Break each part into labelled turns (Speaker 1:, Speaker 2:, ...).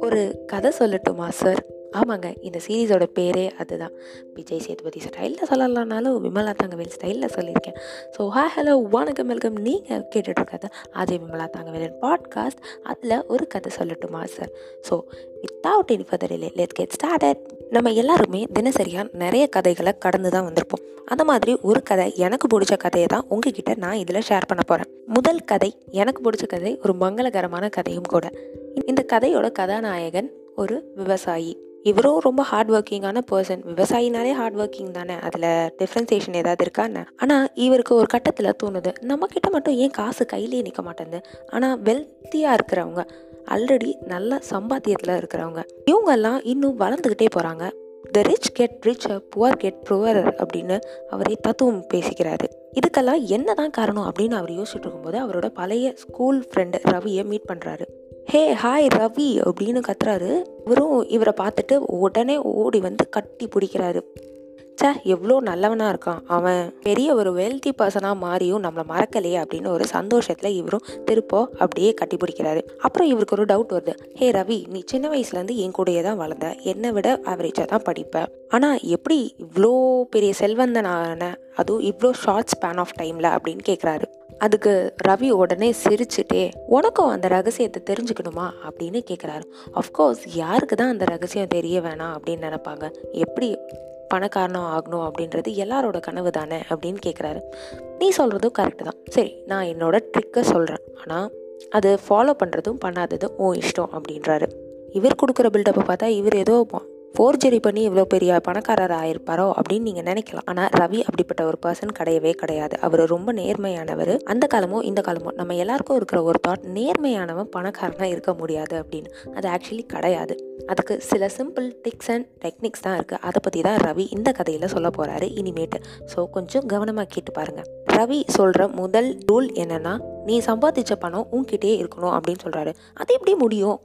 Speaker 1: ஒரு கதை சொல்லட்டுமா சார் ஆமாங்க இந்த சீரீஸோட பேரே அதுதான். விஜய் சேதுபதி ஸ்டைலில் சொல்லலாம்னாலும் விமலா தங்கவேல் ஸ்டைலில் சொல்லியிருக்கேன். ஸோ ஹா ஹலோ வணக்கம் வெல்கம் நீங்கள் கேட்டுட்ருக்கிறது அஜய் விமலா தங்கவேலன் பாட்காஸ்ட் அதில் ஒரு கதை சொல்லட்டுமா sir so without any further இல்லை லெட்ஸ் கெட் ஸ்டார்டட் நம்ம எல்லாருமே தினசரியாக நிறைய கதைகளை கடந்து தான் வந்திருப்போம். அந்த மாதிரி ஒரு கதை எனக்கு பிடிச்ச கதையை தான் உங்ககிட்ட நான் இதில் ஷேர் பண்ண போகிறேன் முதல் கதை எனக்கு பிடிச்ச கதை ஒரு மங்களகரமான கதையும் கூட. இந்த கதையோட கதாநாயகன் ஒரு விவசாயி. இவரும் ரொம்ப ஹார்ட் ஒர்க்கிங்கான பர்சன் விவசாயினாலே ஹார்ட் ஒர்க்கிங் தானே? அதில் டிஃப்ரென்சியேஷன் ஏதாவது இருக்கான்னு ஆனால் இவருக்கு ஒரு கட்டத்தில் தோணுது. நம்மக்கிட்ட மட்டும் ஏன் காசு கையிலேயே நிற்க மாட்டேங்குது? ஆனால் வெல்த்தியாக இருக்கிறவங்க ஆல்ரெடி நல்ல சம்பாத்தியத்தில் இருக்கிறவங்க இவங்கெல்லாம் இன்னும் வளர்ந்துக்கிட்டே போகிறாங்க the rich get rich poor get poor அப்படின்னு அவரே தத்துவம் பேசிக்கிறாரு. இதுக்கெல்லாம் என்ன தான் காரணம் அப்படின்னு அவர் யோசிச்சுட்டு இருக்கும்போது அவரோட பழைய ஸ்கூல் ஃப்ரெண்டு ரவியை மீட் பண்ணுறாரு ஹே ஹாய் ரவி அப்படின்னு கத்துறாரு. இவரும் இவரை பார்த்துட்டு உடனே ஓடி வந்து கட்டி பிடிக்கிறாரு. சே எவ்வளோ நல்லவனாக இருக்கான். அவன் பெரிய ஒரு வெல்தி பர்சனாக மாறியும் நம்மளை மறக்கலையே அப்படின்னு ஒரு சந்தோஷத்தில் இவரும் திருப்போ அப்படியே கட்டி பிடிக்கிறாரு. அப்புறம் இவருக்கு ஒரு டவுட் வருது. ஹே ரவி நீ சின்ன வயசுலேருந்து என் கூடயே தான் வளர்ந்த. என்னை விட ஆவரேஜாக தான் படிப்பேன் ஆனால் எப்படி இவ்வளோ பெரிய செல்வந்தனான அதுவும் இவ்வளோ ஷார்ட் ஸ்பேன் ஆஃப் டைமில் அப்படின்னு கேட்குறாரு அதுக்கு ரவி உடனே சிரிச்சுட்டே உனக்கும் அந்த ரகசியத்தை தெரிஞ்சுக்கணுமா? அப்படின்னு கேட்குறாரு அஃப்கோர்ஸ் யாருக்கு தான் அந்த ரகசியம் தெரிய வேணாம்? அப்படின்னு நினப்பாங்க. எப்படி பணக்காரணம் ஆகணும்? அப்படின்றது எல்லாரோட கனவு தானே? அப்படின்னு கேட்குறாரு நீ சொல்கிறதும் கரெக்டு தான். சரி நான் என்னோட ட்ரிக்கை சொல்கிறேன் ஆனால் அது ஃபாலோ பண்ணுறதும் பண்ணாததும் ஓ இஷ்டம் அப்படின்றாரு. இவர் கொடுக்குற பில்டப்பை பார்த்தா இவர் ஏதோ ஃபோர்ஜரி பண்ணி இவ்வளோ பெரிய பணக்காரர் ஆயிருப்பாரோ அப்படின்னு நீங்கள் நினைக்கலாம். ஆனால் ரவி அப்படிப்பட்ட ஒரு பர்சன் கிடையவே கிடையாது. அவர் ரொம்ப நேர்மையானவர். அந்த காலமோ இந்த காலமோ நம்ம எல்லாருக்கும் இருக்கிற ஒரு தாட் நேர்மையானவன் பணக்காரனாக இருக்க முடியாது அப்படின்னு. அது ஆக்சுவலி கிடையாது. அதுக்கு சில சிம்பிள் டிக்ஸ் அண்ட் டெக்னிக்ஸ் தான் இருக்குது அதை பற்றி தான் ரவி இந்த கதையில் சொல்ல போகிறாரு இனிமேட்டு. ஸோ கொஞ்சம் கவனமாக கேட்டு பாருங்கள் ரவி சொல்கிற முதல் ரூல் என்னென்னா நீ சம்பாதிச்ச பணம் உன்கிட்டே இருக்கணும் அப்படின்னு சொல்கிறாரு அது எப்படி முடியும்?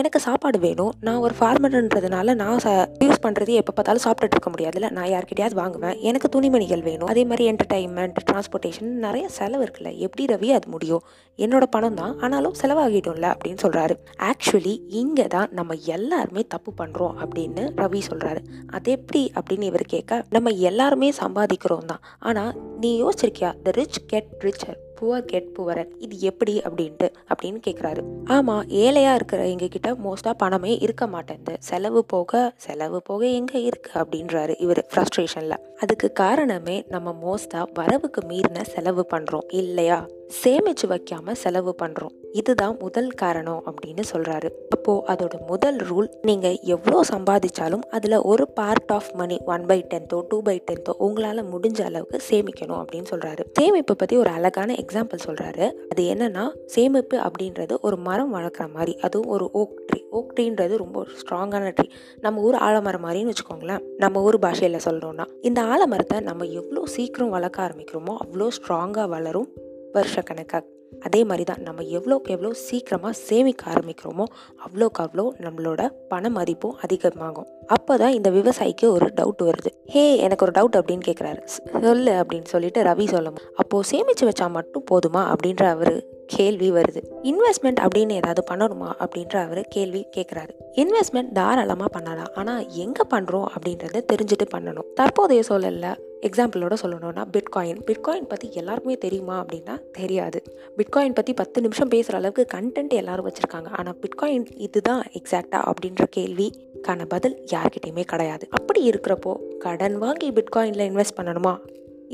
Speaker 1: எனக்கு சாப்பாடு வேணும். நான் ஒரு ஃபார்மர்ன்றதுனால நான் ச யூஸ் பண்ணுறது எப்போ பார்த்தாலும் சாப்பிட்டுட்டு இருக்க முடியாதுல்ல. நான் யார்கிட்டயாவது வாங்குவேன். எனக்கு துணிமணிகள் வேணும். அதே மாதிரி என்டர்டைன்மெண்ட் டிரான்ஸ்போர்ட்டேஷன் நிறைய செலவு இருக்குல்ல. எப்படி ரவி அது முடியும்? என்னோட பணம் தான். ஆனாலும் செலவாகிடும்ல அப்படின்னு சொல்கிறாரு ஆக்சுவலி இங்கே தான் நம்ம எல்லாருமே தப்பு பண்ணுறோம் அப்படின்னு ரவி சொல்கிறாரு அது எப்படி அப்படின்னு இவர் கேட்க நம்ம எல்லாருமே சம்பாதிக்கிறோம் தான். ஆனால் நீ யோசிச்சிருக்கியா? The rich get richer poor get poorer இது எப்படி அப்படின்ட்டு அப்படின்னு கேட்குறாரு ஆமாம் ஏழையாக இருக்கிற எங்ககிட்ட மோஸ்ட்டாக பணமே இருக்க மாட்டேங்குது செலவு போக செலவு போக எங்கே இருக்குது அப்படின்றாரு இவர் ஃப்ரஸ்ட்ரேஷனில் அதுக்கு காரணமே நம்ம மோஸ்ட்டாக வரவுக்கு மீறின செலவு பண்ணுறோம் இல்லையா? சேமிச்சு வைக்காம செலவு பண்ணுறோம் இதுதான் முதல் காரணம் அப்படின்னு சொல்கிறாரு அப்போது அதோட முதல் ரூல் நீங்கள் எவ்வளோ சம்பாதிச்சாலும் அதில் ஒரு part of money one by டென்த்தோ two by டென்த்தோ உங்களால் முடிஞ்ச அளவுக்கு சேமிக்கணும் அப்படின்னு சொல்கிறாரு சேமிப்பு பற்றி ஒரு அழகான எக்ஸாம்பிள் சொல்கிறாரு அது என்னன்னா சேமிப்பு அப்படின்றது ஒரு மரம் வளர்க்குற மாதிரி அதுவும் ஒரு ஓக் ட்ரீ ஓக் ட்ரீன்றது ரொம்ப ஸ்ட்ராங்கான ட்ரீ நம்ம ஊர் ஆலமரம் மாதிரின்னு வச்சுக்கோங்களேன். நம்ம ஊர் பாஷையில் சொல்லணும்னா இந்த ஆலமரத்தை நம்ம எவ்வளோ சீக்கிரம் வளர்க்க ஆரம்பிக்கிறோமோ அவ்வளோ ஸ்ட்ராங்காக வளரும். வருஷக்கணக்காக அதே மாதிரி தான் நம்ம எவ்வளோக்கு எவ்வளோ சீக்கிரமாக சேமிக்க ஆரம்பிக்கிறோமோ அவ்வளோக்கு அவ்வளோ நம்மளோட பண மதிப்பும் அதிகமாகும். அப்போ தான் இந்த விவசாயிக்கு ஒரு டவுட் வருது. ஹே எனக்கு ஒரு டவுட் அப்படின்னு கேட்குறாரு சொல்லு அப்படின்னு சொல்லிட்டு ரவி சொல்லும். அப்போது சேமித்து வச்சா மட்டும் போதுமா அப்படின்ற அவர் கேள்வி வருது. இன்வெஸ்ட்மெண்ட் அப்படின்னு ஏதாவது பண்ணணுமா அப்படின்ற அவர் கேள்வி கேட்குறாரு இன்வெஸ்ட்மெண்ட் தாராளமாக பண்ணலாம். ஆனால் எங்கே பண்ணுறோம் அப்படின்றத தெரிஞ்சுட்டு பண்ணணும். தற்போதைய சூழலில் எக்ஸாம்பிளோட சொல்லணும்னா பிட்காயின் பிட்காயின் பற்றி எல்லாருக்குமே தெரியுமா அப்படின்னா தெரியாது. பிட்காயின் பற்றி பத்து நிமிஷம் பேசுகிற அளவுக்கு கண்டென்ட் எல்லாரும் வச்சுருக்காங்க. ஆனால் பிட்காயின் இதுதான் எக்ஸாக்டா அப்படின்ற கேள்விக்கான பதில் யார்கிட்டையுமே கிடையாது. அப்படி இருக்கிறப்போ கடன் வாங்கி பிட்காயினில் இன்வெஸ்ட் பண்ணணுமா?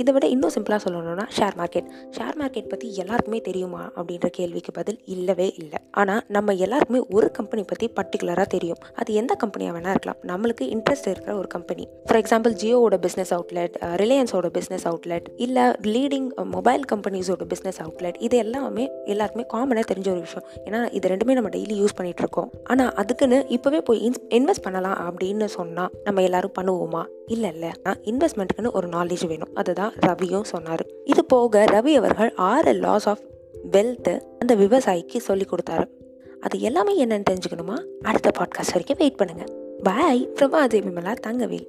Speaker 1: இதை விட இன்னும் சிம்பிளாக சொல்லணும்னா ஷேர் மார்க்கெட் ஷேர் மார்க்கெட் பற்றி எல்லாருக்குமே தெரியுமா அப்படின்ற கேள்விக்கு பதில் இல்லவே இல்லை. ஆனால் நம்ம எல்லாருக்குமே ஒரு கம்பெனி பற்றி பர்டிகுலராக தெரியும். அது எந்த கம்பெனியாக வேணால் இருக்கலாம். நம்மளுக்கு இன்ட்ரெஸ்ட் இருக்கிற ஒரு கம்பெனி ஃபார் எக்ஸாம்பிள் ஜியோவோட பிஸ்னஸ் அவுட்லெட் ரிலையன்ஸோட பிஸ்னஸ் அவுட்லெட் இல்லை லீடிங் மொபைல் கம்பெனிஸோட பிஸ்னஸ் அவுட்லெட் இது எல்லாமே எல்லாருக்குமே காமனாக தெரிஞ்ச ஒரு விஷயம். ஏன்னா இது ரெண்டுமே நம்ம டெய்லி யூஸ் பண்ணிட்டு இருக்கோம். ஆனால் அதுக்குன்னு இப்போவே போய் இன்வெஸ்ட் பண்ணலாம் அப்படின்னு சொன்னால் நம்ம எல்லாரும் பண்ணுவோமா? இல்லை இல்லை நான் இன்வெஸ்ட்மெண்ட்டுக்குன்னு ஒரு நாலேஜ் வேணும். அதுதான் ரவியும் சொன்னார். இது போக ரவி அவர்கள் ஆறு லாஸ் ஆஃப் வெல்த்து அந்த விவசாயிக்கு சொல்லி கொடுத்தாரு. அது எல்லாமே என்னன்னு தெரிஞ்சுக்கணுமா? அடுத்த பாட்காஸ்ட் வரைக்கும் வெயிட் பண்ணுங்க. Bye from Ajay Thangavel.